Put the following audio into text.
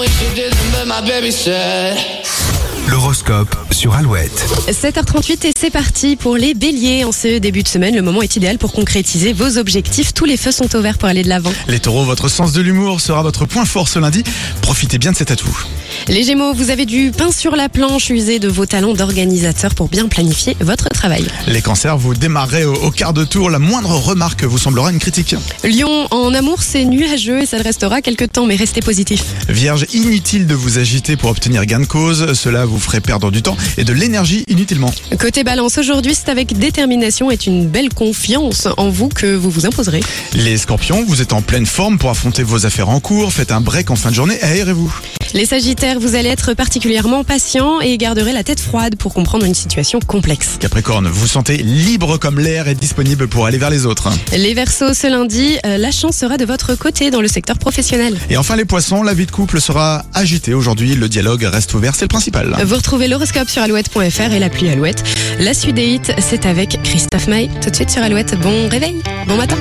wish you didn't, but my baby said. L'horoscope sur Alouette. 7h38 et c'est parti pour les béliers. En ce début de semaine, le moment est idéal pour concrétiser vos objectifs. Tous les feux sont au vert pour aller de l'avant. Les taureaux, votre sens de l'humour sera votre point fort ce lundi. Profitez bien de cet atout. Les gémeaux, vous avez du pain sur la planche. Usez de vos talents d'organisateur pour bien planifier votre travail. Les cancers, vous démarrerez au, au quart de tour. La moindre remarque vous semblera une critique. Lion, en amour, c'est nuageux et ça le restera quelques temps, mais restez positif. Vierge, inutile de vous agiter pour obtenir gain de cause. Cela vous ferait perdre du temps et de l'énergie inutilement. Côté balance, aujourd'hui, c'est avec détermination et une belle confiance en vous que vous vous imposerez. Les scorpions, vous êtes en pleine forme pour affronter vos affaires en cours. Faites un break en fin de journée et aérez-vous. Les sagittaires, vous allez être particulièrement patient et garderez la tête froide pour comprendre une situation complexe. Capricorne, vous vous sentez libre comme l'air et disponible pour aller vers les autres. Les versos, ce lundi, euh, la chance sera de votre côté dans le secteur professionnel. Et enfin les poissons, la vie de couple sera agitée aujourd'hui. Le dialogue reste ouvert, c'est le principal. Vous retrouvez l'horoscope sur alouette.fr et l'appli Alouette. La suite des hits, c'est avec Christophe May. Tout de suite sur Alouette. Bon réveil, bon matin.